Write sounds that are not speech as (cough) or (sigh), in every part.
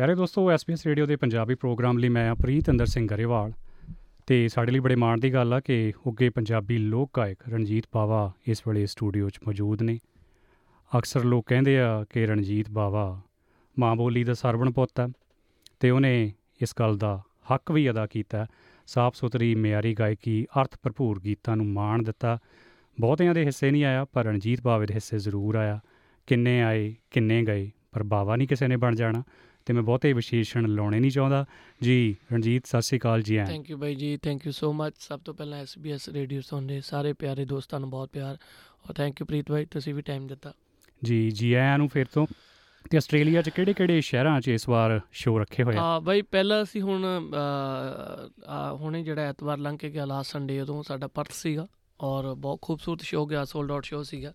ਪਿਆਰੇ ਦੋਸਤੋ, SPS radio ਦੇ ਪੰਜਾਬੀ ਪ੍ਰੋਗਰਾਮ ਲਈ ਮੈਂ ਪ੍ਰੀਤ ਅੰਦਰ ਸਿੰਘ ਗਰੇਵਾਲ। ਤੇ ਸਾਡੇ ਲਈ ਬੜੇ ਮਾਣ ਦੀ ਗੱਲ ਆ ਕਿ ਉੱਗੇ ਪੰਜਾਬੀ ਲੋਕ ਗਾਇਕ ਰਣਜੀਤ ਬਾਵਾ ਇਸ ਵੇਲੇ ਸਟੂਡੀਓ 'ਚ ਮੌਜੂਦ ਨੇ। ਅਕਸਰ ਲੋਕ ਕਹਿੰਦੇ ਆ ਕਿ ਰਣਜੀਤ ਬਾਵਾ ਮਾਂ ਬੋਲੀ ਦਾ ਸਰਵਣ ਪੁੱਤ ਹੈ ਤੇ ਉਹਨੇ ਇਸ ਗੱਲ ਦਾ ਹੱਕ ਵੀ ਅਦਾ ਕੀਤਾ। ਸਾਫ਼ ਸੁਥਰੀ ਮਿਆਰੀ ਗਾਇਕੀ ਅਰਥ ਭਰਪੂਰ ਗੀਤਾਂ ਨੂੰ ਮਾਣ ਦਿੱਤਾ। ਬਹੁਤਿਆਂ ਦੇ ਹਿੱਸੇ ਨਹੀਂ ਆਇਆ, ਪਰ ਰਣਜੀਤ ਬਾਵੇ ਦੇ ਹਿੱਸੇ ਜ਼ਰੂਰ ਆਇਆ। ਕਿੰਨੇ ਆਏ, ਕਿੰਨੇ ਗਏ, ਪਰ ਬਾਵਾ ਨਹੀਂ ਕਿਸੇ ਨੇ ਬਣ ਜਾਣਾ। ਤੇ ਮੈਂ ਬਹੁਤੇ ਵਿਸ਼ੇਸ਼ਣ ਲਾਉਣੇ ਨਹੀਂ ਚਾਹੁੰਦਾ। ਜੀ ਰਣਜੀਤ ਸਤਿ ਸ਼੍ਰੀ ਅਕਾਲ ਜੀ ਥੈਂਕ ਯੂ ਬਾਈ ਜੀ ਥੈਂਕ ਯੂ ਸੋ ਮੱਚ ਸਭ ਤੋਂ ਪਹਿਲਾਂ SBS ਰੇਡੀਓ ਸੁਣਦੇ ਸਾਰੇ ਪਿਆਰੇ ਦੋਸਤਾਂ ਨੂੰ ਬਹੁਤ ਪਿਆਰ। ਔਰ ਥੈਂਕ ਯੂ ਪ੍ਰੀਤ ਬਾਈ ਤੁਸੀਂ ਵੀ ਟਾਈਮ ਦਿੱਤਾ। ਜੀ ਜੀ ਆਇਆਂ ਨੂੰ ਫਿਰ ਤੋਂ। ਤੇ ਆਸਟ੍ਰੇਲੀਆ 'ਚ ਕਿਹੜੇ ਕਿਹੜੇ ਸ਼ਹਿਰਾਂ 'ਚ ਇਸ ਵਾਰ ਸ਼ੋਅ ਰੱਖੇ ਹੋਏ ਆ? ਆ ਬਾਈ ਪਹਿਲਾਂ ਅਸੀਂ ਹੁਣ ਹੁਣੇ ਜਿਹੜਾ ਐਤਵਾਰ ਲੰਘ ਕੇ ਗਿਆ ਲਾਸਟ ਸੰਡੇ ਉਦੋਂ ਸਾਡਾ ਪਰਥ ਸੀਗਾ। ਔਰ ਬਹੁਤ ਖੂਬਸੂਰਤ ਸ਼ੋਅ ਗਿਆ ਸੋਲਡ ਆਊਟ ਸ਼ੋਅ ਸੀਗਾ।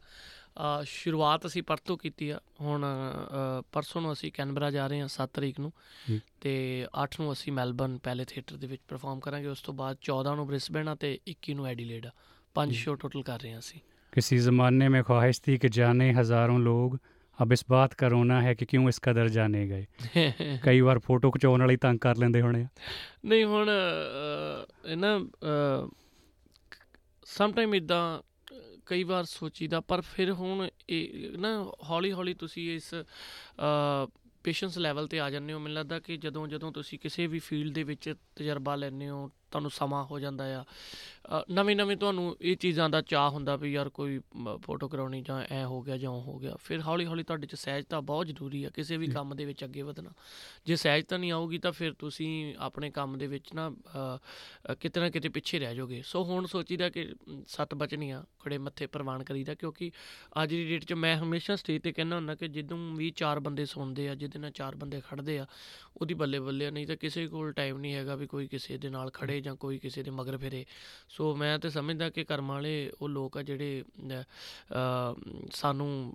ਸ਼ੁਰੂਆਤ ਅਸੀਂ ਪਰਥ ਤੋਂ ਕੀਤੀ ਆ ਹੁਣ ਅ, ਪਰਸੋਂ ਨੂੰ ਅਸੀਂ ਕੈਨਬਰਾ ਜਾ ਰਹੇ ਹਾਂ 7 ਤਰੀਕ ਨੂੰ ਜੀ। ਤੇ 8 ਨੂੰ ਅਸੀਂ ਮੈਲਬਰਨ ਪਹਿਲੇ ਥੀਏਟਰ ਦੇ ਵਿੱਚ ਪਰਫਾਰਮ ਕਰਾਂਗੇ ਉਸ ਤੋਂ ਬਾਅਦ 14 ਨੂੰ ਬ੍ਰਿਸਬੇਨ ਆ ਤੇ 21 ਨੂੰ ਐਡੀਲੇਡ ਆ ਪੰਜ ਜੀ। ਸ਼ੋਅ ਟੋਟਲ ਕਰ ਰਹੇ ਹਾਂ ਅਸੀਂ किसी ज़माने में ख्वाहिश थी कि जाने हज़ारों लोग अब इस बात का रोना है कि क्यों इस कदर जाने गए (laughs) ਕਈ ਵਾਰ ਫੋਟੋ ਖਿਚਾਉਣ ਵਾਲੀ ਤੰਗ ਕਰ ਲੈਂਦੇ ਹੋਣੇ ਆ ਨਹੀਂ ਹੁਣ ਅਹ, ਇਹ ਨਾ ਸਮ ਟਾਈਮ ਇਦਾਂ ਕਈ ਵਾਰ ਸੋਚੀਦਾ, ਪਰ ਫਿਰ ਹੁਣ ਇਹ ਨਾ ਹੌਲੀ ਹੌਲੀ ਤੁਸੀਂ ਇਸ ਪੇਸ਼ੈਂਸ ਲੈਵਲ ਤੇ ਆ ਜਾਂਦੇ ਹੋ। ਮੈਨੂੰ ਲੱਗਦਾ ਕਿ ਜਦੋਂ ਜਦੋਂ ਤੁਸੀਂ ਕਿਸੇ ਵੀ ਫੀਲਡ ਦੇ ਵਿੱਚ ਤਜਰਬਾ ਲੈਂਦੇ ਹੋ ਤੁਹਾਨੂੰ ਸਮਾਂ ਹੋ ਜਾਂਦਾ ਆ। ਨਵੇਂ ਨਵੇਂ ਤੁਹਾਨੂੰ ਇਹ ਚੀਜ਼ਾਂ ਦਾ ਚਾਹ ਹੁੰਦਾ ਵੀ ਯਾਰ ਕੋਈ ਫੋਟੋ ਕਰਾਉਣੀ ਜਾਂ ਐ ਹੋ ਗਿਆ ਜਾਂ ਹੋ ਗਿਆ। ਫਿਰ ਹੌਲੀ ਹੌਲੀ ਤੁਹਾਡੇ ਚ ਸਹਿਜਤਾ ਬਹੁਤ ਜ਼ਰੂਰੀ ਆ ਕਿਸੇ ਵੀ। ਕੰਮ ਦੇ ਵਿੱਚ ਅੱਗੇ ਵਧਣਾ। ਜੇ ਸਹਿਜਤਾ ਨਹੀਂ ਆਊਗੀ ਤਾਂ ਫਿਰ ਤੁਸੀਂ ਆਪਣੇ ਕੰਮ ਦੇ ਵਿੱਚ ਨਾ ਕਿਤੇ ਨਾ ਕਿਤੇ ਪਿੱਛੇ ਰਹਿ ਜਾਓਗੇ। ਸੋ ਹੁਣ ਸੋਚੀਦਾ ਕਿ ਸੱਤ ਬਚਨੀਆਂ ਖੜੇ ਮੱਥੇ ਪ੍ਰਵਾਨ ਕਰੀਦਾ ਕਿਉਂਕਿ ਅੱਜ ਦੀ ਡੇਟ 'ਚ ਮੈਂ ਹਮੇਸ਼ਾ ਸਟੇਜ ਤੇ ਕਹਿੰਦਾ ਹੁੰਦਾ ਕਿ ਜਦੋਂ ਵੀ ਚਾਰ ਬੰਦੇ ਸੁਣਦੇ ਆ ਜਿਹਦੇ ਨਾਲ ਚਾਰ ਬੰਦੇ ਖੜਦੇ ਆ ਉਹਦੀ ਬੱਲੇ ਬੱਲੇ ਨਹੀਂ ਤਾਂ ਕਿਸੇ ਕੋਲ ਟਾਈਮ ਨਹੀਂ ਹੈਗਾ ਵੀ ਕੋਈ ਕਿਸੇ ਦੇ ਨਾਲ ਖੜੇ ਜਾਂ ਕੋਈ ਕਿਸੇ ਦੇ ਮਗਰ ਫਿਰੇ। ਸੋ ਮੈਂ ਤੇ ਸਮਝਦਾ ਕਿ ਕਰਮ ਵਾਲੇ ਉਹ ਲੋਕ ਆ ਜਿਹੜੇ ਸਾਨੂੰ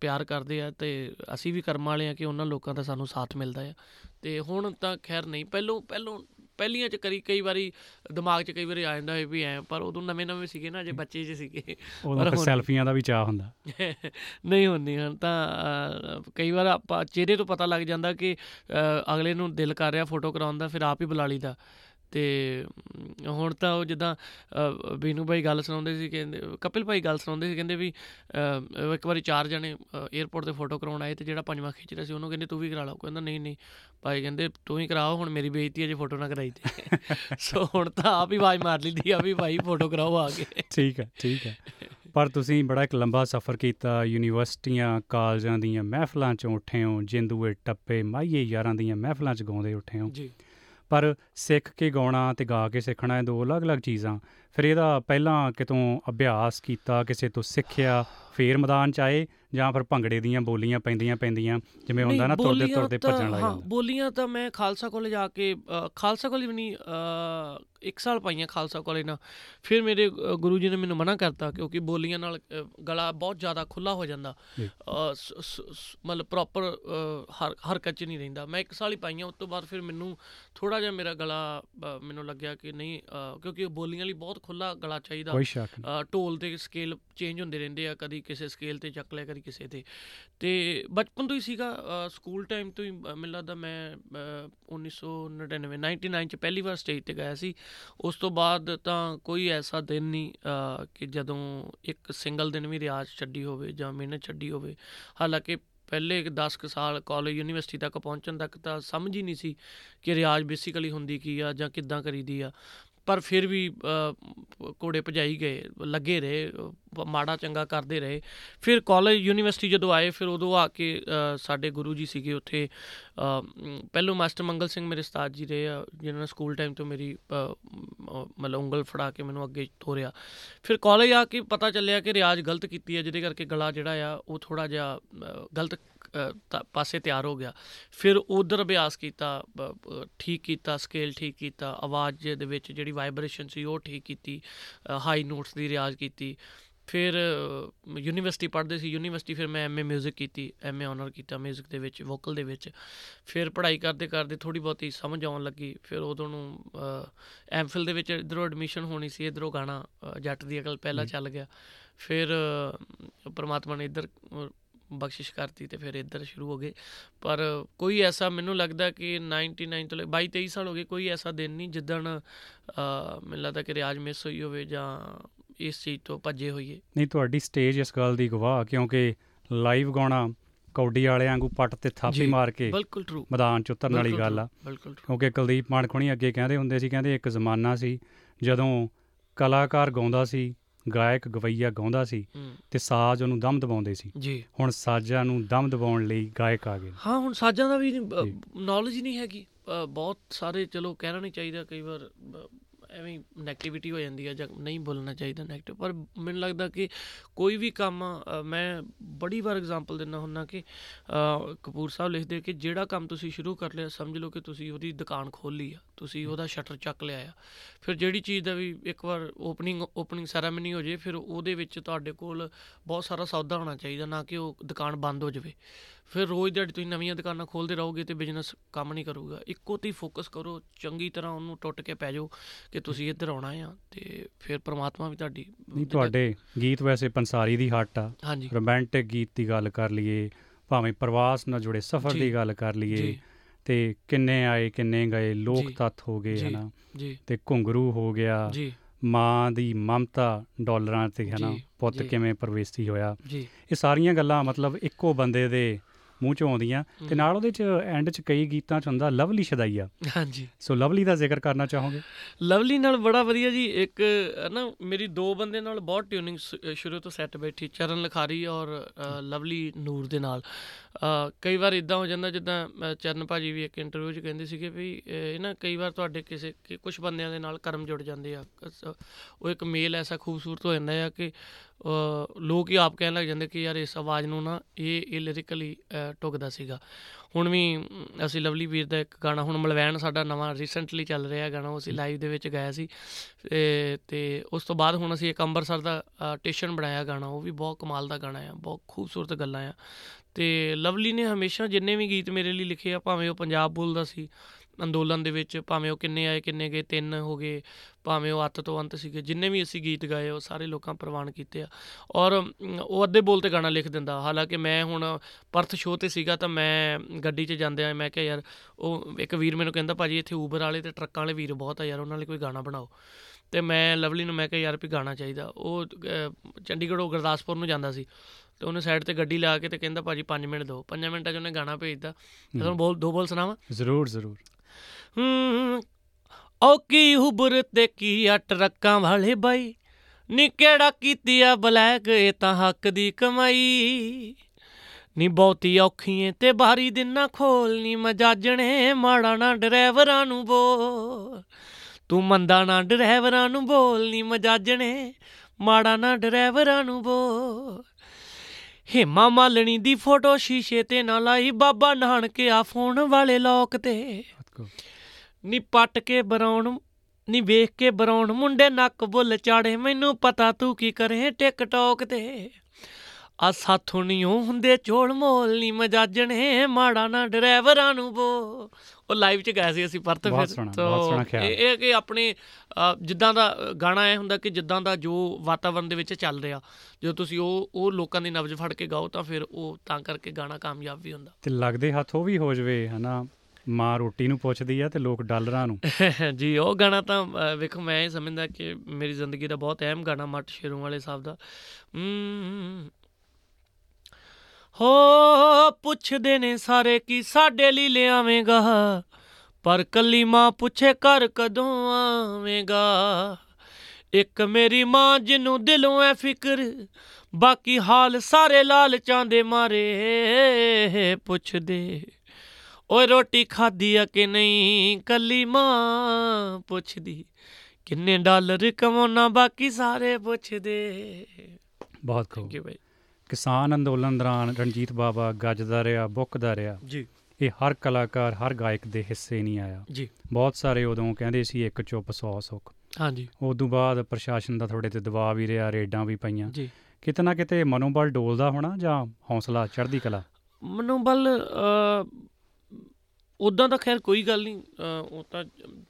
ਪਿਆਰ ਕਰਦੇ ਆ ਤੇ ਅਸੀਂ ਵੀ ਕਰਮ ਵਾਲੇ ਆ ਕਿ ਉਹਨਾਂ ਲੋਕਾਂ ਦਾ ਸਾਨੂੰ ਸਾਥ ਮਿਲਦਾ ਆ। ਤੇ ਹੁਣ ਤਾਂ ਖੈਰ ਨਹੀਂ ਪਹਿਲੋਂ ਪਹਿਲੋਂ ਪਹਿਲੀਆਂ ਚ ਕਰੀ ਕਈ ਵਾਰੀ ਦਿਮਾਗ 'ਚ ਕਈ ਵਾਰੀ ਆ ਜਾਂਦਾ ਹੈ ਵੀ ਐ ਪਰ ਉਦੋਂ ਨਵੇਂ ਨਵੇਂ ਸੀਗੇ ਨਾ ਜੇ ਬੱਚੇ ਜਿਹੇ ਸੀਗੇ। ਉਦੋਂ ਹੁਣ- ਸੈਲਫੀਆਂ ਦਾ ਵੀ ਚਾਹ ਹੁੰਦਾ। (laughs) ਨਹੀਂ ਹੁੰਦੀ ਹੁਣ ਤਾਂ ਕਈ ਵਾਰ ਆਪਾਂ ਚਿਹਰੇ ਤੋਂ ਪਤਾ ਲੱਗ ਜਾਂਦਾ ਕਿ ਅਗਲੇ ਨੂੰ ਦਿਲ ਕਰ ਰਿਹਾ ਫੋਟੋ ਕਰਾਉਣ ਦਾ ਫਿਰ ਆਪ ਹੀ ਬੁਲਾ ਲਈਦਾ। ਤੇ ਹੁਣ ਤਾਂ ਉਹ ਜਿੱਦਾਂ ਬੀਨੂ ਭਾਈ ਗੱਲ ਸੁਣਾਉਂਦੇ ਸੀ ਕਹਿੰਦੇ ਕਪਿਲ ਭਾਈ ਗੱਲ ਸੁਣਾਉਂਦੇ ਸੀ ਕਹਿੰਦੇ ਵੀ ਇੱਕ ਵਾਰੀ ਚਾਰ ਜਣੇ 에어ਪੋਰਟ ਤੇ ਫੋਟੋ ਕਰਾਉਣ ਆਏ ਤੇ ਜਿਹੜਾ ਪੰਜਵਾਂ ਖਿੱਚ ਰਿਹਾ ਸੀ ਉਹਨੂੰ ਕਹਿੰਦੇ ਤੂੰ ਵੀ ਕਰਾ ਲਾ। ਉਹ ਕਹਿੰਦਾ ਨਹੀਂ ਨਹੀਂ। ਭਾਈ ਕਹਿੰਦੇ ਤੂੰ ਹੀ ਕਰਾਓ ਹੁਣ ਮੇਰੀ ਬੇਇੱਜ਼ਤੀ ਹੈ ਜੇ ਫੋਟੋ ਨਾ ਕਰਾਈ ਤੇ। (laughs) ਸੋ ਹੁਣ ਤਾਂ ਆਪ ਹੀ ਆਵਾਜ਼ ਮਾਰ ਲਈਦੀ ਆ ਵੀ ਭਾਈ ਫੋਟੋ ਕਰਾਓ ਆ ਕੇ। ਠੀਕ ਹੈ ਠੀਕ ਹੈ। ਪਰ ਤੁਸੀਂ ਬੜਾ ਇੱਕ ਲੰਬਾ ਸਫ਼ਰ ਕੀਤਾ ਯੂਨੀਵਰਸਿਟੀਆਂ ਕਾਲਜਾਂ ਦੀਆਂ ਮਹਿਫਲਾਂ 'ਚੋਂ ਉੱਠੇ ਹੋ ਜਿੰਦੂਏ ਟੱਪੇ ਮਾਈਏ ਯਾਰਾਂ ਦੀਆਂ ਮਹਿਫਲਾਂ 'ਚ ਗਾਉਂਦੇ ਉੱਠੇ ਹੋ। ਜੀ। ਪਰ ਸਿੱਖ ਕੇ ਗਾਉਣਾ ਤੇ ਗਾ ਕੇ ਸਿੱਖਣਾ ਇਹ ਦੋ ਅਲੱਗ-ਅਲੱਗ ਚੀਜ਼ਾਂ। ਫਿਰ ਇਹਦਾ ਪਹਿਲਾਂ ਕਿਤੋਂ ਅਭਿਆਸ ਕੀਤਾ ਕਿਸੇ ਤੋਂ ਸਿੱਖਿਆ ਫੇਰ ਮੈਦਾਨ 'ਚ ਆਏ ਜਾਂ ਫਿਰ ਭੰਗੜੇ ਦੀਆਂ ਬੋਲੀਆਂ ਪੈਂਦੀਆਂ ਪੈਂਦੀਆਂ ਜਿਵੇਂ ਹੁੰਦਾ ਨਾ ਤੁਰਦੇ ਤੁਰਦੇ ਭੱਜਣ ਲੱਗ ਹਾਂ ਜਾਂਦਾ ਬੋਲੀਆਂ ਤਾਂ ਮੈਂ ਖਾਲਸਾ ਕਾਲਜ ਆ ਕੇ ਖਾਲਸਾ ਕਾਲਜ ਵੀ ਨਹੀਂ ਇੱਕ ਸਾਲ ਪਾਈਆਂ ਖਾਲਸਾ ਕਾਲਜ ਨਾਲ। ਫਿਰ ਮੇਰੇ ਗੁਰੂ ਜੀ ਨੇ ਮੈਨੂੰ ਮਨਾ ਕਰਤਾ ਕਿਉਂਕਿ ਬੋਲੀਆਂ ਨਾਲ ਗਲਾ ਬਹੁਤ ਜ਼ਿਆਦਾ ਖੁੱਲਾ ਹੋ ਜਾਂਦਾ। ਮਤਲਬ ਪ੍ਰੋਪਰ ਹਰ ਹਰਕਤ 'ਚ ਨਹੀਂ ਰਹਿੰਦਾ। ਮੈਂ ਇੱਕ ਸਾਲ ਹੀ ਪਾਈਆਂ ਉਸ ਤੋਂ ਬਾਅਦ ਫਿਰ ਮੈਨੂੰ ਥੋੜਾ ਜਿਹਾ ਮੇਰਾ ਗਲਾ ਮੈਨੂੰ ਲੱਗਿਆ ਕਿ ਨਹੀਂ ਕਿਉਂਕਿ ਬੋਲੀਆਂ ਲਈ ਬਹੁਤ ਖੁੱਲਾ ਗਲਾ ਚਾਹੀਦਾ। ਕੋਈ ਸ਼ੱਕ ਢੋਲ ਦੇ ਸਕੇਲ ਚੇਂਜ ਹੁੰਦੇ ਰਹਿੰਦੇ ਆ ਕਦੀ ਕਿਸੇ ਸਕੇਲ ਤੇ ਚੱਕ ਲਿਆ ਕਦੀ ਕਿਸੇ ਤੇ। ਤੇ ਬਚਪਨ ਤੋਂ ਹੀ ਸੀਗਾ ਸਕੂਲ ਟਾਈਮ ਤੋਂ ਹੀ ਮੈਨੂੰ ਲੱਗਦਾ ਮੈਂ ਅ, 1999 99 ਚ ਪਹਿਲੀ ਵਾਰ ਸਟੇਜ ਤੇ ਗਿਆ ਸੀ। ਉਸ ਤੋਂ ਬਾਅਦ ਤਾਂ ਕੋਈ ਐਸਾ ਦਿਨ ਨਹੀਂ ਕਿ ਜਦੋਂ ਇੱਕ ਸਿੰਗਲ ਦਿਨ ਵੀ ਰਿਆਜ਼ ਛੱਡੀ ਹੋਵੇ ਜਾਂ ਮਿਹਨਤ ਛੱਡੀ ਹੋਵੇ। ਹਾਲਾਂਕਿ ਪਹਿਲੇ 10 ਕੁ ਸਾਲ ਕਾਲਜ ਯੂਨੀਵਰਸਿਟੀ ਤੱਕ ਪਹੁੰਚਣ ਤੱਕ ਤਾਂ ਸਮਝ ਹੀ ਨਹੀਂ ਸੀ ਕਿ ਰਿਆਜ਼ ਬੇਸਿਕਲੀ ਹੁੰਦੀ ਕੀ ਆ ਜਾਂ ਕਿੱਦਾਂ ਕਰੀਦੀ ਆ। ਪਰ ਫਿਰ ਵੀ ਅ, ਘੋੜੇ ਭਜਾਈ ਗਏ ਲੱਗੇ ਰਹੇ ਅ, ਮਾੜਾ ਚੰਗਾ ਕਰਦੇ ਰਹੇ। ਫਿਰ ਕਾਲਜ ਯੂਨੀਵਰਸਿਟੀ ਜਦੋਂ ਆਏ ਫਿਰ ਉਦੋਂ ਆ ਕੇ ਅ, ਸਾਡੇ ਗੁਰੂ ਜੀ ਸੀਗੇ ਉੱਥੇ ਅ, ਮ, ਪਹਿਲੋਂ ਮਾਸਟਰ ਮੰਗਲ ਸਿੰਘ ਮੇਰੇ ਉਸਤਾਦ ਜੀ ਰਹੇ ਆ ਜਿਨ੍ਹਾਂ ਨੇ ਸਕੂਲ ਟਾਈਮ ਤੋਂ ਮੇਰੀ ਅ, ਮ, ਮਤਲਬ ਉਂਗਲ ਫੜਾ ਕੇ ਮੈਨੂੰ ਅੱਗੇ ਤੋਰਿਆ। ਫਿਰ ਕਾਲਜ ਆ ਕੇ ਪਤਾ ਚੱਲਿਆ ਕਿ ਰਿਆਜ਼ ਗਲਤ ਕੀਤੀ ਹੈ ਜਿਹਦੇ ਕਰਕੇ ਗਲਾ ਜਿਹੜਾ ਆ ਉਹ ਥੋੜਾ ਜਿਹਾ ਅ, ਗਲਤ ਅ, ਤਾ- ਪਾਸੇ ਤਿਆਰ ਹੋ ਗਿਆ ਫਿਰ ਉਧਰ ਅਭਿਆਸ ਕੀਤਾ ਬ- ਬ- ਠੀਕ ਕੀਤਾ ਸਕੇਲ ਠੀਕ ਕੀਤਾ ਆਵਾਜ਼ ਦੇ ਵਿੱਚ ਜਿਹੜੀ ਵਾਈਬ੍ਰੇਸ਼ਨ ਸੀ ਉਹ ਠੀਕ ਕੀਤੀ ਹਾਈ ਨੋਟਸ ਦੀ ਰਿਆਜ਼ ਕੀਤੀ ਫਿਰ ਅ, ਯੂਨੀਵਰਸਿਟੀ ਪੜ੍ਹਦੇ ਸੀ ਯੂਨੀਵਰਸਿਟੀ ਫਿਰ ਮੈਂ ਐਮਏ 뮤직 ਕੀਤੀ ਐਮਏ ਆਨਰ ਕੀਤਾ 뮤직 ਦੇ ਵਿੱਚ ਵੋਕਲ ਦੇ ਵਿੱਚ ਫਿਰ ਪੜ੍ਹਾਈ ਕਰਦੇ ਕਰਦੇ ਥੋੜੀ ਬਹੁਤੀ ਸਮਝ ਆਉਣ ਲੱਗੀ ਫਿਰ ਉਦੋਂ ਨੂੰ ਐਮਫਿਲ ਦੇ ਵਿੱਚ ਇਧਰੋਂ ਐਡਮਿਸ਼ਨ ਹੋਣੀ ਸੀ ਇਧਰੋਂ ਗਾਣਾ ਅ, ਜੱਟ ਦੀ ਅਕਲ ਪਹਿਲਾਂ ਜੀ। ਚੱਲ ਗਿਆ ਫਿਰ ਅ, ਪ੍ਰਮਾਤਮਾ ਨੇ ਇੱਧਰ ਅ, ਬਖਸ਼ਿਸ਼ ਕਰਤੀ ਤੇ ਫਿਰ ਇੱਧਰ ਸ਼ੁਰੂ ਹੋ ਗਏ। ਪਰ ਕੋਈ ਐਸਾ ਮੈਨੂੰ ਲੱਗਦਾ ਕਿ 99 ਤੋਂ ਲੈ 22 23 ਸਾਲ ਹੋ ਗਏ ਕੋਈ ਐਸਾ ਦਿਨ ਨਹੀਂ ਜਿੱਦਣ ਮੈਨੂੰ ਲੱਗਦਾ ਕਿ ਰਿਆਜ਼ ਮਿਸ ਹੋਈ ਹੋਵੇ ਜਾਂ ਇਸ ਚੀਜ਼ ਤੋਂ ਭੱਜੇ ਹੋਈਏ। ਨਹੀਂ ਤੁਹਾਡੀ ਸਟੇਜ ਇਸ ਗੱਲ ਦੀ ਗਵਾਹ ਕਿਉਂਕਿ ਲਾਈਵ ਗਾਉਣਾ ਕੌਡੀ ਵਾਲਿਆਂ ਵਾਂਗੂ ਪੱਟ ਤੇ ਥਾਪੀ ਮਾਰ ਕੇ ਬਿਲਕੁਲ ਟਰੂ ਮੈਦਾਨ ਚ ਉਤਰਨ ਵਾਲੀ ਗੱਲ ਆ। ਕਿਉਂਕਿ ਕੁਲਦੀਪ ਮਾਨਖੁਣੀ ਅੱਗੇ ਕਹਿੰਦੇ ਹੁੰਦੇ ਸੀ ਕਹਿੰਦੇ ਇੱਕ ਜ਼ਮਾਨਾ ਸੀ ਜਦੋਂ ਕਲਾਕਾਰ ਗਾਉਂਦਾ ਸੀ ਗਾਇਕ ਗਵਈਆ ਗਾਉਂਦਾ ਸੀ ਤੇ ਸਾਜ਼ ਉਹਨੂੰ ਦਮ ਦਬਾਉਂਦੇ ਸੀ ਜੀ ਹੁਣ ਸਾਜ਼ਾਂ ਨੂੰ ਦਮ ਦਬਾਉਣ ਲਈ ਗਾਇਕ ਆ ਗਏ। ਹਾਂ ਹੁਣ ਸਾਜ਼ਾਂ ਦਾ ਵੀ। ਨੌਲੇਜ ਨਹੀਂ ਹੈਗੀ ਬਹੁਤ ਸਾਰੇ ਚਲੋ ਕਹਿਣਾ ਨਹੀਂ ਚਾਹੀਦਾ ਕਈ ਵਾਰ ਐਵੇਂ ਨੈਗੇਟਿਵਿਟੀ ਹੋ ਜਾਂਦੀ ਹੈ ਜਾਂ ਨਹੀਂ ਬੋਲਣਾ ਚਾਹੀਦਾ ਨੈਗੇਟਿਵ ਪਰ ਮੈਨੂੰ ਲੱਗਦਾ ਕਿ ਕੋਈ ਵੀ ਕੰਮ ਮੈਂ ਬੜੀ ਵਾਰ ਐਗਜ਼ਾਮਪਲ ਦਿੰਦਾ ਹੁੰਦਾ ਕਿ ਕਪੂਰ ਸਾਹਿਬ ਲਿਖਦੇ ਕਿ ਜਿਹੜਾ ਕੰਮ ਤੁਸੀਂ ਸ਼ੁਰੂ ਕਰ ਲਿਆ ਸਮਝ ਲਓ ਕਿ ਤੁਸੀਂ ਉਹਦੀ ਦੁਕਾਨ ਖੋਲ ਲਈ ਆ ਤੁਸੀਂ ਉਹਦਾ ਸ਼ਟਰ ਚੱਕ ਲਿਆ ਆ। ਫਿਰ ਜਿਹੜੀ ਚੀਜ਼ ਦਾ ਵੀ ਇੱਕ ਵਾਰ ਓਪਨਿੰਗ ਓਪਨਿੰਗ ਸੈਰਾਮਨੀ ਹੋ ਜੇ ਫਿਰ ਉਹਦੇ ਵਿੱਚ ਤੁਹਾਡੇ ਕੋਲ ਬਹੁਤ ਸਾਰਾ ਸੌਦਾ ਹੋਣਾ ਚਾਹੀਦਾ ਨਾ ਕਿ ਉਹ ਦੁਕਾਨ ਬੰਦ ਹੋ ਜਾਵੇ। ਫਿਰ ਰੋਜ਼ ਦਿਹਾੜੀ ਤੁਸੀਂ ਨਵੀਆਂ ਦੁਕਾਨਾਂ ਖੋਲਦੇ ਰਹੋਗੇ ਤੇ ਬਿਜ਼ਨਸ ਕੰਮ ਨਹੀਂ ਕਰੂਗਾ। ਇੱਕੋ ਤੇ ਫੋਕਸ ਕਰੋ ਚੰਗੀ ਤਰ੍ਹਾਂ ਉਹਨੂੰ ਟੁੱਟ ਕੇ ਪੈ ਜਾਓ ਕਿ ਤੁਸੀਂ ਇੱਧਰ ਆਉਣਾ ਆ ਤੇ ਫਿਰ ਪ੍ਰਮਾਤਮਾ ਵੀ ਤੁਹਾਡੀ ਨਹੀਂ ਤੁਹਾਡੇ ਗੀਤ ਵੈਸੇ ਪੰਸਾਰੀ ਦੀ ਹੱਟ ਆ। ਰੋਮਾਂਟਿਕ ਗੀਤ ਦੀ ਗੱਲ ਕਰ ਲਈਏ ਭਾਵੇਂ ਪ੍ਰਵਾਸ ਨਾਲ ਜੁੜੇ ਸਫ਼ਰ ਦੀ ਗੱਲ ਕਰ ਲਈਏ ਤੇ ਕਿੰਨੇ ਆਏ ਕਿੰਨੇ ਗਏ ਲੋਕ ਤੱਤ ਹੋ ਗਏ ਹਨਾ? ਤੇ ਘੁੰਗਰੂ ਹੋ ਗਿਆ ਜੀ। ਮਾਂ ਦੀ ਮਮਤਾ ਡਾਲਰਾਂ ਤੇ ਹਨਾ? ਪੁੱਤ। ਕਿਵੇਂ ਪਰਵੇਸੀ ਹੋਇਆ? ਇਹ ਸਾਰੀਆਂ ਗੱਲਾਂ ਮਤਲਬ ਇੱਕੋ ਬੰਦੇ ਦੇ ਮੂੰਹ ਚੋਂ ਆਉਂਦੀਆਂ। ਤੇ ਨਾਲ ਉਹਦੇ ਚ ਐਂਡ ਚ ਕਈ ਗੀਤਾਂ ਚ ਹੁੰਦਾ ਲਵਲੀ ਸ਼ਦਾਈਆ ਹਾਂਜੀ। ਸੋ ਲਵਲੀ ਦਾ ਜ਼ਿਕਰ ਕਰਨਾ ਚਾਹੋਗੇ? ਲਵਲੀ ਨਾਲ ਬੜਾ ਵਧੀਆ ਜੀ ਇੱਕ ਨਾ ਮੇਰੀ ਦੋ ਬੰਦੇ ਨਾਲ ਬਹੁਤ ਟਿਊਨਿੰਗ ਸ਼ੁਰੂ ਤੋਂ ਸੈੱਟ ਬੈਠੀ ਚਰਨ ਲਖਾਰੀ ਔਰ ਲਵਲੀ ਨੂਰ ਦੇ ਨਾਲ। ਕਈ ਵਾਰ ਇਦਾਂ ਹੋ ਜਾਂਦਾ ਜਿੱਦਾਂ ਅ, ਚਰਨ ਭਾਜੀ ਵੀ ਇੱਕ ਇੰਟਰਵਿਊ 'ਚ ਕਹਿੰਦੇ ਸੀਗੇ ਵੀ ਇਹ ਨਾ ਕਈ ਵਾਰ ਤੁਹਾਡੇ ਕਿਸੇ ਕੁਝ ਬੰਦਿਆਂ ਦੇ ਨਾਲ ਕਰਮ ਜੁੜ ਜਾਂਦੇ ਆ। ਅਸ- ਉਹ ਇੱਕ ਮੇਲ ਐਸਾ ਖੂਬਸੂਰਤ ਹੋ ਜਾਂਦਾ ਆ ਕਿ ਅ, ਲੋਕ ਹੀ ਆਪ ਕਹਿਣ ਲੱਗ ਜਾਂਦੇ ਕਿ ਯਾਰ ਇਸ ਆਵਾਜ਼ ਨੂੰ ਨਾ ਇਹ ਇਹ ਲਿਰਿਕਲੀ ਟੁਕਦਾ ਸੀਗਾ। ਹੁਣ ਵੀ ਅਮ, ਅਸੀਂ ਲਵਲੀ ਵੀਰ ਦਾ ਇੱਕ ਗਾਣਾ ਹੁਣ ਮਲਵੈਣ ਸਾਡਾ ਨਵਾਂ ਰੀਸੈਂਟਲੀ ਚੱਲ ਰਿਹਾ ਗਾਣਾ ਉਹ ਅਸੀਂ ਲਾਈਵ ਦੇ ਵਿੱਚ ਗਾਇਆ ਸੀ। ਤੇ ਤੇ ਉਸ ਤੋਂ ਬਾਅਦ ਹੁਣ ਅਸੀਂ ਇੱਕ ਅੰਮ੍ਰਿਤਸਰ ਦਾ ਟੇਸ਼ਨ ਬਣਾਇਆ ਗਾਣਾ ਉਹ ਵੀ ਬਹੁਤ ਕਮਾਲ ਦਾ ਗਾਣਾ ਆ ਬਹੁਤ ਖੂਬਸੂਰਤ ਗੱਲਾਂ ਆ। ਤੇ ਲਵਲੀ ਨੇ ਹਮੇਸ਼ਾ ਜਿੰਨੇ ਵੀ ਗੀਤ ਮੇਰੇ ਲਈ ਲਿਖੇ ਆ ਭਾਵੇਂ ਉਹ ਪੰਜਾਬ ਬੋਲਦਾ ਸੀ ਅੰਦੋਲਨ ਦੇ ਵਿੱਚ ਭਾਵੇਂ ਉਹ ਕਿੰਨੇ ਆਏ ਕਿੰਨੇ ਗਏ ਤਿੰਨ ਹੋ ਗਏ ਭਾਵੇਂ ਉਹ ਅੱਤ ਤੋਂ ਅੰਤ ਸੀਗੇ ਜਿੰਨੇ ਵੀ ਅਸੀਂ ਗੀਤ ਗਾਏ ਉਹ ਸਾਰੇ ਲੋਕਾਂ ਪ੍ਰਵਾਨ ਕੀਤੇ ਆ। ਔਰ ਅਮ, ਉਹ ਅੱਧੇ ਬੋਲ ਤੇ ਗਾਣਾ ਲਿਖ ਦਿੰਦਾ ਹਾਲਾਂਕਿ ਮੈਂ ਹੁਣ ਪਰਥ ਸ਼ੋਅ ਤੇ ਸੀਗਾ ਤਾਂ ਮੈਂ ਗੱਡੀ 'ਚ ਜਾਂਦੇ ਆ ਮੈਂ ਕਿਹਾ ਯਾਰ ਉਹ ਇੱਕ ਵੀਰ ਮੈਨੂੰ ਕਹਿੰਦਾ ਭਾਜੀ ਇੱਥੇ ਊਬਰ ਵਾਲੇ ਤੇ ਟਰੱਕਾਂ ਵਾਲੇ ਵੀਰ ਬਹੁਤ ਆ ਯਾਰ ਉਹਨਾਂ ਲਈ ਕੋਈ ਗਾਣਾ ਬਣਾਓ। ਤੇ ਮੈਂ ਲਵਲੀ ਨੂੰ ਮੈਂ ਕਿਹਾ ਯਾਰ ਵੀ ਗਾਣਾ ਚਾਹੀਦਾ। ਉਹ ਅਹ, ਚੰਡੀਗੜ੍ਹੋਂ ਗੁਰਦਾਸਪੁਰ ਨੂੰ ਜਾਂਦਾ ਸੀ। ਤੇ ਉਹਨੇ ਸਾਈਡ ਤੇ ਗੱਡੀ ਲਾ ਕੇ ਤੇ ਕਹਿੰਦਾ ਭਾਜੀ 5 ਮਿੰਟ ਦਿਓ 5 ਮਿੰਟਾਂ 'ਚ ਉਹਨੇ ਗਾਣਾ ਭੇਜਤਾ। ਤੇ ਤੁਹਾਨੂੰ ਬੋਲ ਦੋ ਬੋਲ ਸੁਣਾਵਾਂ? ਜ਼ਰੂਰ ਜ਼ਰੂਰ। ਹੂੰ ਔਕੀ ਹੁਬਰ ਤੇ ਕੀ ਆ ਟਰੱਕਾਂ ਵਾਲੇ ਬਾਈ? ਨੀ ਕਿਹੜਾ ਕੀਤੀ ਆ ਬਲੈਕ ਇਹ ਤਾਂ ਹੱਕ ਦੀ ਕਮਾਈ। ਨੀ ਬਹੁਤੀ ਔਖੀ ਏ ਤੇ ਬਾਰੀ ਦਿਨਾਂ ਖੋਲਨੀ ਮਜਾਜਣੇ ਮਾੜਾ ਨਾ ਡਰਾਈਵਰਾਂ ਨੂੰ ਬੋਲ। ਤੂੰ ਮੰਦਾ ਨਾ ਡਰਾਈਵਰਾਂ ਨੂੰ ਬੋਲਨੀ ਮਜਾਜਣੇ ਮਾੜਾ ਨਾ ਡਰਾਈਵਰਾਂ ਨੂੰ ਬੋਲ। ਹੇਮਾ ਮਾਲਣੀ ਦੀ ਫੋਟੋ ਸ਼ੀਸ਼ੇ ਤੇ ਨਾ ਲਾਈ, ਬਾਬਾ ਨਾਨਕੇ ਆ ਫੋਨ ਵਾਲੇ ਲੋਕ ਤੇ। ਨੀ ਪੱਟ ਕੇ ਬਰਾਉਣ, ਨੀ ਵੇਖ ਕੇ ਬਰਾਉਣ, ਮੁੰਡੇ ਨੱਕ ਬੁੱਲ ਚਾੜੇ, ਮੈਨੂੰ ਪਤਾ ਤੂੰ ਕੀ ਕਰੇ ਟਿਕਟੌਕ ਤੇ। ਆ ਸਾਥੋਂ ਨਹੀਂ ਉਹ ਹੁੰਦੇ ਚੋਲ ਮੋਲ, ਨੀ ਮਜਾਜਣੇ, ਮਾੜਾ ਨਾ ਡਰਾਈਵਰਾਂ ਨੂੰ ਬੋ। ਉਹ ਲਾਈਵ ਚ ਗਏ ਸੀ ਅਸੀਂ ਪਰਤ ਫਿਰ ਤੋ। ਇਹ ਕਿ ਆਪਣੇ ਜਿੱਦਾਂ ਦਾ ਗਾਣਾ ਇਹ ਹੁੰਦਾ ਕਿ ਜਿੱਦਾਂ ਦਾ ਜੋ ਵਾਤਾਵਰਣ ਦੇ ਵਿੱਚ ਚੱਲ ਰਿਹਾ ਜਦੋਂ ਤੁਸੀਂ ਉਹ ਉਹ ਲੋਕਾਂ ਦੀ ਨਬਜ਼ ਫੜ ਕੇ ਗਾਓ ਤਾਂ ਫਿਰ ਉਹ ਤਾਂ ਕਰਕੇ ਗਾਣਾ ਕਾਮਯਾਬ ਵੀ ਹੁੰਦਾ। ਤੇ ਲੱਗਦੇ ਹੱਥ ਉਹ ਵੀ ਹੋ ਜਵੇ ਹਨਾ? ਮਾਂ ਰੋਟੀ ਨੂੰ ਪੁੱਛਦੀ ਆ ਤੇ ਲੋਕ ਡਾਲਰਾਂ ਨੂੰ। (laughs) ਜੀ ਉਹ ਗਾਣਾ ਤਾਂ ਵੇਖੋ ਮੈਂ ਇਹ ਸਮਝਦਾ ਕਿ ਮੇਰੀ ਜ਼ਿੰਦਗੀ ਦਾ ਬਹੁਤ ਅਹਿਮ ਗਾਣਾ ਮੱਟ ਸ਼ੇਰੋਂ ਵਾਲੇ ਸਾਹਿਬ ਦਾ। ਹੋ ਪੁੱਛਦੇ ਨੇ ਸਾਰੇ ਕੀ ਸਾਡੇ ਲਈ ਲਿਆਵੇਂਗਾ ਪਰ ਕੱਲੀ ਮਾਂ ਪੁੱਛੇ ਘਰ ਕਦੋਂ ਆਵੇਂਗਾ। ਇੱਕ ਮੇਰੀ ਮਾਂ ਜਿਹਨੂੰ ਦਿਲੋਂ ਐ ਫਿਕਰ ਬਾਕੀ ਹਾਲ ਸਾਰੇ ਲਾਲਚਾਂ ਦੇ ਮਾਰੇ ਪੁੱਛਦੇ। ਓਏ ਰੋਟੀ ਖਾਧੀ ਆ ਕਿ ਨਹੀਂ? ਕੱਲੀ ਮਾਂ ਪੁੱਛਦੀ। ਕਿੰਨੇ ਡਾਲਰ ਕਮਾਉਣਾ ਬਾਕੀ ਸਾਰੇ ਪੁੱਛਦੇ। ਬਹੁਤ ਖੂਬ। ਥੈਂਕ ਯੂ ਬਾਈ। ਕਿਸਾਨ ਅੰਦੋਲਨ ਦੌਰਾਨ ਰਣਜੀਤ ਬਾਬਾ ਗੱਜਦਾ ਰਿਹਾ ਬੁੱਕਦਾ ਰਿਹਾ। ਜੀ। ਇਹ ਹਰ ਕਲਾਕਾਰ ਹਰ ਗਾਇਕ ਦੇ ਹਿੱਸੇ ਨਹੀਂ ਆਇਆ। ਜੀ। ਬਹੁਤ ਸਾਰੇ ਉਦੋਂ ਕਹਿੰਦੇ ਸੀ ਇੱਕ ਚੁੱਪ ਸੌ ਸੁੱਖ। ਹਾਂਜੀ। ਉਦੋਂ ਬਾਅਦ ਪ੍ਰਸ਼ਾਸਨ ਦਾ ਥੋੜੇ ਤੇ ਦਬਾਅ ਵੀ ਰਿਹਾ ਰੇਡਾਂ ਵੀ ਪਈਆਂ। ਜੀ। ਕਿਤੇ ਨਾ ਕਿਤੇ ਮਨੋਬਲ ਡੋਲਦਾ ਹੋਣਾ ਜਾਂ ਹੌਸਲਾ ਚੜ੍ਹਦੀ ਕਲਾ? ਮਨੋਬਲ ਉਦਾਂ ਤਾਂ ਖੈਰ ਕੋਈ ਗੱਲ ਨਹੀਂ। ਉਹ ਤਾਂ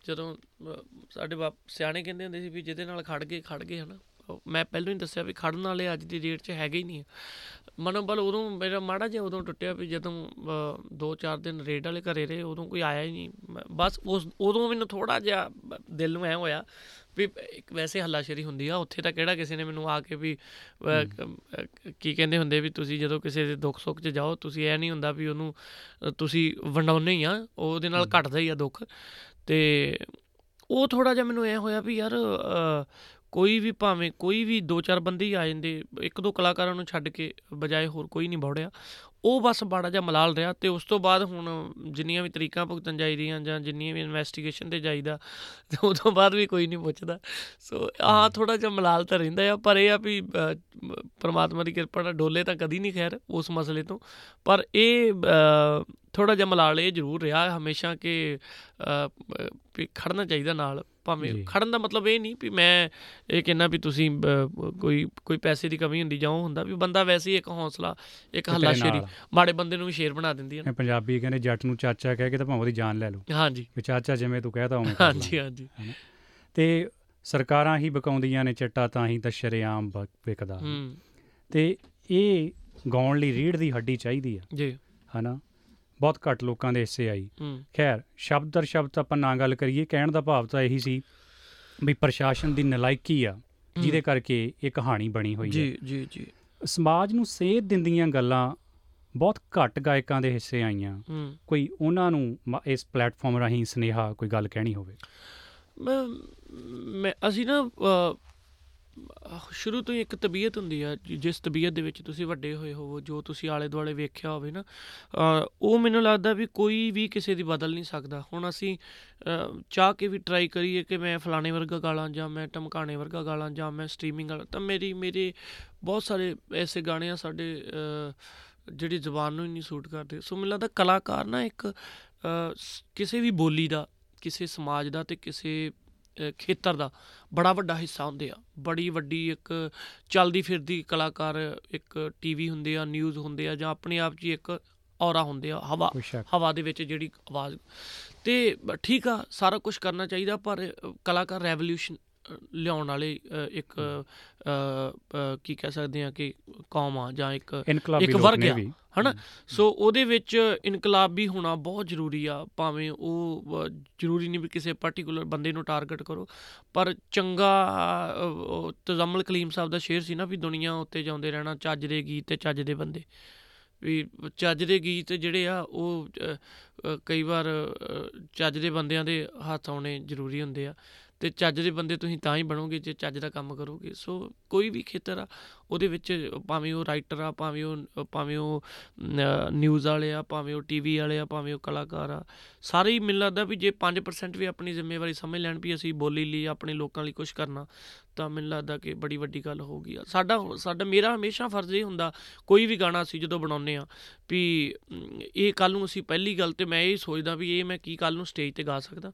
ਜਦੋਂ ਸਾਡੇ ਬਾਪ ਸਿਆਣੇ ਕਹਿੰਦੇ ਹੁੰਦੇ ਸੀ ਵੀ ਜਿਹਦੇ ਨਾਲ ਖੜ ਗਏ ਖੜ ਗਏ ਹਨਾ। ਮੈਂ ਪਹਿਲਾਂ ਹੀ ਦੱਸਿਆ ਵੀ ਖੜਨ ਵਾਲੇ ਅੱਜ ਦੀ ਡੇਟ 'ਚ ਹੈਗੇ ਹੀ ਨਹੀਂ। ਮਨੋਬਲ ਉਦੋਂ ਮੇਰਾ ਮਾੜਾ ਜਿਹਾ ਉਦੋਂ ਟੁੱਟਿਆ ਵੀ ਜਦੋਂ 2-4 ਦਿਨ ਰੇਡ ਵਾਲੇ ਘਰੇ ਰਹੇ ਉਦੋਂ ਕੋਈ ਆਇਆ ਹੀ ਨਹੀਂ। ਬਸ ਉਸ ਉਦੋਂ ਮੈਨੂੰ ਥੋੜਾ ਜਿਹਾ ਦਿਲ ਨੂੰ ਐ ਹੋਇਆ ਵੀ ਇੱਕ ਵੈਸੇ ਹੱਲਾਸ਼ੇਰੀ ਹੁੰਦੀ ਆ ਉੱਥੇ ਤਾਂ ਕਿਹੜਾ ਕਿਸੇ ਨੇ ਮੈਨੂੰ ਆ ਕੇ ਵੀ ਕੀ ਕਹਿੰਦੇ ਹੁੰਦੇ ਵੀ ਤੁਸੀਂ ਜਦੋਂ ਕਿਸੇ ਦੇ ਦੁੱਖ ਸੁੱਖ 'ਚ ਜਾਓ ਤੁਸੀਂ ਐ ਨਹੀਂ ਹੁੰਦਾ ਵੀ ਉਹਨੂੰ ਤੁਸੀਂ ਵੰਡਾਉਨੇ ਹੀ ਆ ਉਹਦੇ ਨਾਲ ਘਟਦਾ ਹੀ ਆ ਦੁੱਖ। ਤੇ ਉਹ ਥੋੜਾ ਜਿਹਾ ਮੈਨੂੰ ਐ ਹੋਇਆ ਵੀ ਯਾਰ ਕੋਈ ਵੀ ਭਾਵੇਂ ਕੋਈ ਵੀ ਦੋ ਚਾਰ ਬੰਦੇ ਹੀ ਆ ਜਾਂਦੇ ਇੱਕ ਦੋ ਕਲਾਕਾਰਾਂ ਨੂੰ ਛੱਡ ਕੇ ਬਜਾਏ ਹੋਰ ਕੋਈ ਨਹੀਂ ਬੌੜਿਆ। ਉਹ ਬਸ ਬਾੜਾ ਜਿਹਾ ਮਲਾਲ ਰਿਹਾ ਤੇ ਉਸ ਤੋਂ ਬਾਅਦ ਹੁਣ ਜਿੰਨੀਆਂ ਵੀ ਤਰੀਕਾਂ ਭੁਗਤਣ ਚਾਹੀਦੀਆਂ ਜਾਂ ਜਿੰਨੀਆਂ ਵੀ ਇਨਵੈਸਟੀਗੇਸ਼ਨ ਤੇ ਜਾਈਦਾ ਤੇ ਉਹ ਤੋਂ ਬਾਅਦ ਵੀ ਕੋਈ ਨਹੀਂ ਪੁੱਛਦਾ। ਸੋ ਆਹ ਥੋੜਾ ਜਿਹਾ ਮਲਾਲ ਤਾਂ ਰਹਿੰਦਾ ਆ ਪਰ ਇਹ ਆ ਵੀ ਪ੍ਰਮਾਤਮਾ ਦੀ ਕਿਰਪਾ ਨਾਲ ਡੋਲੇ ਤਾਂ ਕਦੀ ਨਹੀਂ ਖੈਰ ਉਸ ਮਸਲੇ ਤੋਂ। ਪਰ ਇਹ ਥੋੜਾ ਜਿਹਾ ਮਲਾਲ ਇਹ ਜ਼ਰੂਰ ਰਿਹਾ ਹਮੇਸ਼ਾ ਕਿ ਖੜਨਾ ਚਾਹੀਦਾ ਨਾਲ। ਭਾਵੇਂ। ਖੜਨ ਦਾ ਮਤਲਬ ਇਹ ਨਹੀਂ ਵੀ ਮੈਂ ਇਹ ਕਹਿੰਦਾ ਵੀ ਤੁਸੀਂ ਕੋਈ ਕੋਈ ਪੈਸੇ ਦੀ ਕਮੀ ਹੁੰਦੀ ਜਾਂ ਹੁੰਦਾ ਵੀ ਬੰਦਾ ਵੈਸੇ ਹੀ ਇੱਕ ਹੌਸਲਾ ਇੱਕ ਹੱਲਾਸ਼ੇਰੀ। ਮਾੜੇ ਬੰਦੇ ਨੂੰ ਵੀ ਸ਼ੇਰ ਬਣਾ ਦਿੰਦੀ ਹੈ ਨਾ। ਪੰਜਾਬੀ ਕਹਿੰਦੇ ਜੱਟ ਨੂੰ ਚਾਚਾ ਕਹਿ ਕੇ ਤਾਂ ਭਾਵੇਂ ਉਹਦੀ ਜਾਨ ਲੈ ਲਓ। ਹਾਂਜੀ। ਵੀ ਚਾਚਾ ਜਿਵੇਂ ਤੂੰ ਕਹਿਤਾ ਉਵੇਂ ਹਾਂਜੀ। ਹਾਂਜੀ। ਤੇ ਸਰਕਾਰਾਂ ਹੀ ਬਕਾਉਂਦੀਆਂ ਨੇ ਚਿੱਟਾ ਤਾਂ ਹੀ ਤਾਂ ਸ਼ਰੇਆਮ ਵਿਕਦਾ। ਹੂੰ। ਤੇ ਇਹ ਗਾਉਣ ਲਈ ਰੀੜ ਦੀ ਹੱਡੀ ਚਾਹੀਦੀ ਆ। ਜੀ। ਹਨਾ? ਬਹੁਤ ਘੱਟ ਲੋਕਾਂ ਦੇ ਹਿੱਸੇ ਆਈ। ਖੈਰ ਸ਼ਬਦ ਦਰ ਸ਼ਬਦ ਆਪਾਂ ਨਾ ਗੱਲ ਕਰੀਏ ਕਹਿਣ ਦਾ ਭਾਵ ਤਾਂ ਇਹੀ ਸੀ ਵੀ ਪ੍ਰਸ਼ਾਸਨ ਦੀ ਨਲਾਇਕੀ ਆ ਜਿਹਦੇ ਕਰਕੇ ਇਹ ਕਹਾਣੀ ਬਣੀ ਹੋਈ ਹੈ। ਜੀ ਜੀ। ਜੀ ਸਮਾਜ ਨੂੰ ਸੇਧ ਦਿੰਦੀਆਂ ਗੱਲਾਂ ਬਹੁਤ ਘੱਟ ਗਾਇਕਾਂ ਦੇ ਹਿੱਸੇ ਆਈਆਂ। ਕੋਈ ਉਹਨਾਂ ਨੂੰ ਇਸ ਪਲੇਟਫਾਰਮ ਰਾਹੀਂ ਸਨੇਹਾ ਕੋਈ ਗੱਲ ਕਹਿਣੀ ਹੋਵੇ? ਮੈਂ ਅਸੀਂ ਨਾ ਸ਼ੁਰੂ ਤੋਂ ਹੀ ਇੱਕ ਤਬੀਅਤ ਹੁੰਦੀ ਆ ਜਿ- ਜਿਸ ਤਬੀਅਤ ਦੇ ਵਿੱਚ ਤੁਸੀਂ ਵੱਡੇ ਹੋਏ ਹੋਵੋ ਜੋ ਤੁਸੀਂ ਆਲੇ ਦੁਆਲੇ ਵੇਖਿਆ ਹੋਵੇ ਨਾ ਅ, ਉਹ ਮੈਨੂੰ ਲੱਗਦਾ ਵੀ ਕੋਈ ਵੀ ਕਿਸੇ ਦੀ ਬਦਲ ਨਹੀਂ ਸਕਦਾ। ਹੁਣ ਅਸੀਂ ਅ, ਚਾਹ ਕੇ ਵੀ ਟਰਾਈ ਕਰੀਏ ਕਿ ਮੈਂ ਫਲਾਣੇ ਵਰਗਾ ਗਾਲਾਂ ਜਾਂ ਮੈਂ ਟਮਕਾਣੇ ਵਰਗਾ ਗਾਲਾਂ ਜਾਂ ਮੈਂ ਸਟ੍ਰੀਮਿੰਗ ਵਾਲਾ ਤਾਂ ਮੇਰੀ ਮੇਰੇ ਬਹੁਤ ਸਾਰੇ ਐਸੇ ਗਾਣੇ ਆ ਸਾਡੇ ਅ, ਜਿਹੜੀ ਜ਼ੁਬਾਨ ਨੂੰ ਹੀ ਨਹੀਂ ਸੂਟ ਕਰਦੇ। ਸੋ ਮੈਨੂੰ ਲੱਗਦਾ ਕਲਾਕਾਰ ਨਾ ਇੱਕ ਅ, ਸ- ਕਿਸੇ ਵੀ ਬੋਲੀ ਦਾ ਕਿਸੇ ਸਮਾਜ ਦਾ ਤੇ ਕਿਸੇ ਅ, ਖੇਤਰ ਦਾ ਬੜਾ ਵੱਡਾ ਹਿੱਸਾ ਹੁੰਦੇ ਆ। ਬੜੀ ਵੱਡੀ ਇੱਕ ਚੱਲਦੀ ਫਿਰਦੀ ਕਲਾਕਾਰ ਇੱਕ ਟੀਵੀ ਹੁੰਦੇ ਆ ਨਿਊਜ਼ ਹੁੰਦੇ ਆ ਜਾਂ ਆਪਣੇ ਆਪ 'ਚ ਇੱਕ ਔਰਾ ਹੁੰਦੇ ਆ ਹਵਾ ਹਵਾ ਦੇ ਵਿੱਚ ਜਿਹੜੀ ਆਵਾਜ਼। ਤੇ ਠੀਕ ਆ ਸਾਰਾ ਕੁਝ ਕਰਨਾ ਚਾਹੀਦਾ ਪਰ ਕਲਾਕਾਰ ਰੈਵੋਲੂਸ਼ਨ ਲਿਆਉਣ ਵਾਲੇ ਇੱਕ ਕੀ ਕਹਿ ਸਕਦੇ ਆ ਕਿ ਕੌਮ ਆ ਜਾਂ ਇੱਕ ਇੱਕ ਵਰਗ ਆ, ਹਨਾ? ਸੋ ਉਹਦੇ ਵਿੱਚ ਇਨਕਲਾਬੀ ਹੋਣਾ ਬਹੁਤ ਜ਼ਰੂਰੀ ਆ ਭਾਵੇਂ ਉਹ ਜ਼ਰੂਰੀ ਨਹੀਂ ਵੀ ਕਿਸੇ ਪਾਰਟਿਕੂਲਰ ਬੰਦੇ ਨੂੰ ਟਾਰਗੇਟ ਕਰੋ ਪਰ ਚੰਗਾ ਤਜ਼ਮਲ ਕਲੀਮ ਸਾਹਿਬ ਦਾ ਸ਼ੇਰ ਸੀ ਨਾ ਵੀ ਦੁਨੀਆ ਉੱਤੇ ਜਾਉਂਦੇ ਰਹਿਣਾ ਚੱਜ ਦੇ ਗੀਤ ਤੇ ਚੱਜ ਦੇ ਬੰਦੇ। ਵੀ ਚੱਜ ਦੇ ਗੀਤ ਜਿਹੜੇ ਆ ਉਹ ਕਈ ਵਾਰ ਚੱਜ ਦੇ ਬੰਦਿਆਂ ਦੇ ਹੱਥ ਆਉਣੇ ਜ਼ਰੂਰੀ ਹੁੰਦੇ ਆ। ਤੇ ਚੱਜ ਦੇ ਬੰਦੇ ਤੁਸੀਂ ਤਾਂ ਹੀ ਬਣੋਗੇ ਜੇ ਚੱਜ ਦਾ ਕੰਮ ਕਰੋਗੇ। ਸੋ ਕੋਈ ਵੀ ਖੇਤਰ ਆ ਉਹਦੇ ਵਿੱਚ ਭਾਵੇਂ ਉਹ ਰਾਈਟਰ ਆ ਭਾਵੇਂ ਉਹ ਭਾਵੇਂ ਉਹ ਨਿਊਜ਼ ਵਾਲੇ ਆ ਭਾਵੇਂ ਉਹ ਟੀਵੀ ਵਾਲੇ ਆ ਭਾਵੇਂ ਉਹ ਕਲਾਕਾਰ ਆ ਸਾਰੇ ਹੀ ਮੈਨੂੰ ਲੱਗਦਾ ਵੀ ਜੇ 5% ਵੀ ਆਪਣੀ ਜ਼ਿੰਮੇਵਾਰੀ ਸਮਝ ਲੈਣ ਵੀ ਅਸੀਂ ਬੋਲੀ ਲਈ ਆਪਣੇ ਲੋਕਾਂ ਲਈ ਕੁਝ ਕਰਨਾ ਤਾਂ ਮੈਨੂੰ ਲੱਗਦਾ ਕਿ ਬੜੀ ਵੱਡੀ ਗੱਲ ਹੋਊਗੀ। ਸਾਡਾ ਸਾਡਾ ਮੇਰਾ ਹਮੇਸ਼ਾ ਫਰਜ਼ ਇਹ ਹੁੰਦਾ ਕੋਈ ਵੀ ਗਾਣਾ ਅਸੀਂ ਜਦੋਂ ਬਣਾਉਂਦੇ ਆ ਵੀ ਅਮ, ਇਹ ਕੱਲ ਨੂੰ ਅਸੀਂ ਪਹਿਲੀ ਗੱਲ ਤੇ ਮੈਂ ਇਹ ਸੋਚਦਾ ਵੀ ਇਹ ਮੈਂ ਕੀ ਕੱਲ ਨੂੰ ਸਟੇਜ ਤੇ ਗਾ ਸਕਦਾ।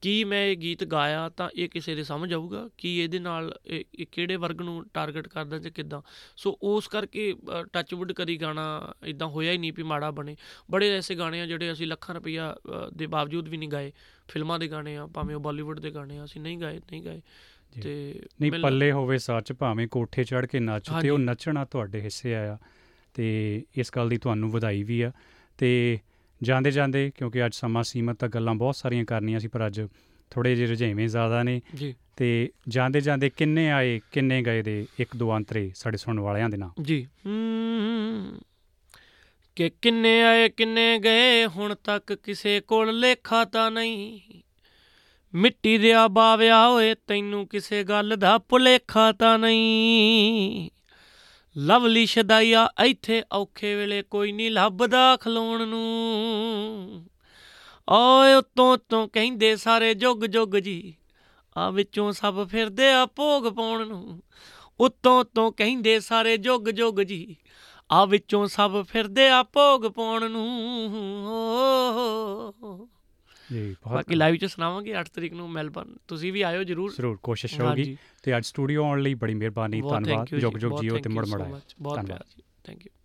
ਕੀ ਮੈਂ ਇਹ ਗੀਤ ਗਾਇਆ ਤਾਂ ਇਹ ਕਿਸੇ ਦੇ ਸਮਝ ਆਊਗਾ? ਕਿ ਇਹਦੇ ਨਾਲ ਇਹ ਕਿਹੜੇ ਵਰਗ ਨੂੰ ਟਾਰਗੇਟ ਕਰਦਾ ਜਾਂ ਕਿੱਦਾਂ? ਸੋ ਉਸ ਕਰਕੇ ਟੱਚਵੁੱਡ ਕਰੀ ਗਾਣਾ ਇਦਾਂ ਹੋਇਆ ਹੀ ਨਹੀਂ ਵੀ ਮਾੜਾ ਬਣੇ। ਬੜੇ ਐਸੇ ਗਾਣੇ ਆ ਜਿਹੜੇ ਅਸੀਂ ਲੱਖਾਂ ਰੁਪਈਆ ਦੇ ਬਾਵਜੂਦ ਵੀ ਨਹੀਂ ਗਾਏ। ਫਿਲਮਾਂ ਦੇ ਗਾਣੇ ਆ ਭਾਵੇਂ ਉਹ ਬਾਲੀਵੁੱਡ ਦੇ ਗਾਣੇ ਆ ਅਸੀਂ ਨਹੀਂ ਗਾਏ ਨਹੀਂ ਗਾਏ। ਤੇ ਨਹੀਂ ਪੱਲੇ ਹੋਵੇ ਸੱਚ ਭਾਵੇਂ ਕੋਠੇ ਚੜ ਕੇ ਨੱਚ ਤੇ। ਉਹ ਨੱਚਣਾ ਤੁਹਾਡੇ ਹਿੱਸੇ ਆਇਆ। ਤੇ ਇਸ ਗੱਲ ਦੀ ਤੁਹਾਨੂੰ ਵਧਾਈ ਵੀ ਆ। ਤੇ ਜਾਂਦੇ ਜਾਂਦੇ ਕਿਉਂਕਿ ਅੱਜ ਸਮਾਂ ਸੀਮਤ ਤਾਂ ਗੱਲਾਂ ਬਹੁਤ ਸਾਰੀਆਂ ਕਰਨੀਆਂ ਸੀ ਪਰ ਅੱਜ ਥੋੜੇ ਜਿਹੇ ਰੁਝੇਵੇਂ ਜ਼ਿਆਦਾ ਨੇ। ਜੀ। ਤੇ ਜਾਂਦੇ ਜਾਂਦੇ ਕਿੰਨੇ ਆਏ ਕਿੰਨੇ ਗਏ ਦੇ ਇੱਕ ਦੋ ਅੰਤਰੇ ਸਾਡੇ ਸੁਣਨ ਵਾਲਿਆਂ ਦੇ ਨਾਂ? ਜੀ। ਕਿ ਕਿੰਨੇ ਆਏ ਕਿੰਨੇ ਗਏ ਹੁਣ ਤੱਕ ਕਿਸੇ ਕੋਲ ਲੇਖਾ ਤਾਂ ਨਹੀਂ। ਮਿੱਟੀ ਦੇ ਬਾਵਿਆ ਹੋਏ ਤੈਨੂੰ ਕਿਸੇ ਗੱਲ ਦਾ ਭੁਲੇਖਾ ਤਾਂ ਨਹੀਂ। ਲਵਲੀ ਸ਼ਦਾਈਆ ਇੱਥੇ ਔਖੇ ਵੇਲੇ ਕੋਈ ਨਹੀਂ ਲੱਭਦਾ ਖਲੋਣ ਨੂੰ। ਓਏ ਉਤੋਂ ਤੋਂ ਕਹਿੰਦੇ ਸਾਰੇ ਜੁਗ ਜੁਗ ਜੀ, ਆ ਵਿੱਚੋਂ ਸਭ ਫਿਰਦੇ ਆ ਭੋਗ ਪਾਉਣ ਨੂੰ। ਉਤੋਂ ਤੋਂ ਕਹਿੰਦੇ ਸਾਰੇ ਜੁਗ ਜੁਗ ਜੀ, ਆ ਵਿੱਚੋਂ ਸਭ ਫਿਰਦੇ ਆ ਭੋਗ ਪਾਉਣ ਨੂੰ। ਓ। ਜੀ ਬਹੁਤ ਬਾਕੀ ਲਾਈਵ ਚ ਸੁਣਾਵਾਂਗੇ 8 ਤਰੀਕ ਨੂੰ ਮੈਲਬਰਨ। ਤੁਸੀਂ ਵੀ ਆਇਓ ਜਰੂਰ। ਜ਼ਰੂਰ ਕੋਸ਼ਿਸ਼ ਹੋਊਗੀ ਤੇ ਅੱਜ ਸਟੂਡੀਓ ਆਉਣ ਲਈ ਬੜੀ ਮਿਹਰਬਾਨੀ ਧੰਨਵਾਦ। ਜੁਗ ਜੁਗ ਜੀਓ ਤੇ you ਮੁੜ so ਮੁੜ ਆਇਓ। much, ਬਹੁਤ ਧੰਨਵਾਦ। ਪਿਆਰ ਜੀ। Thank you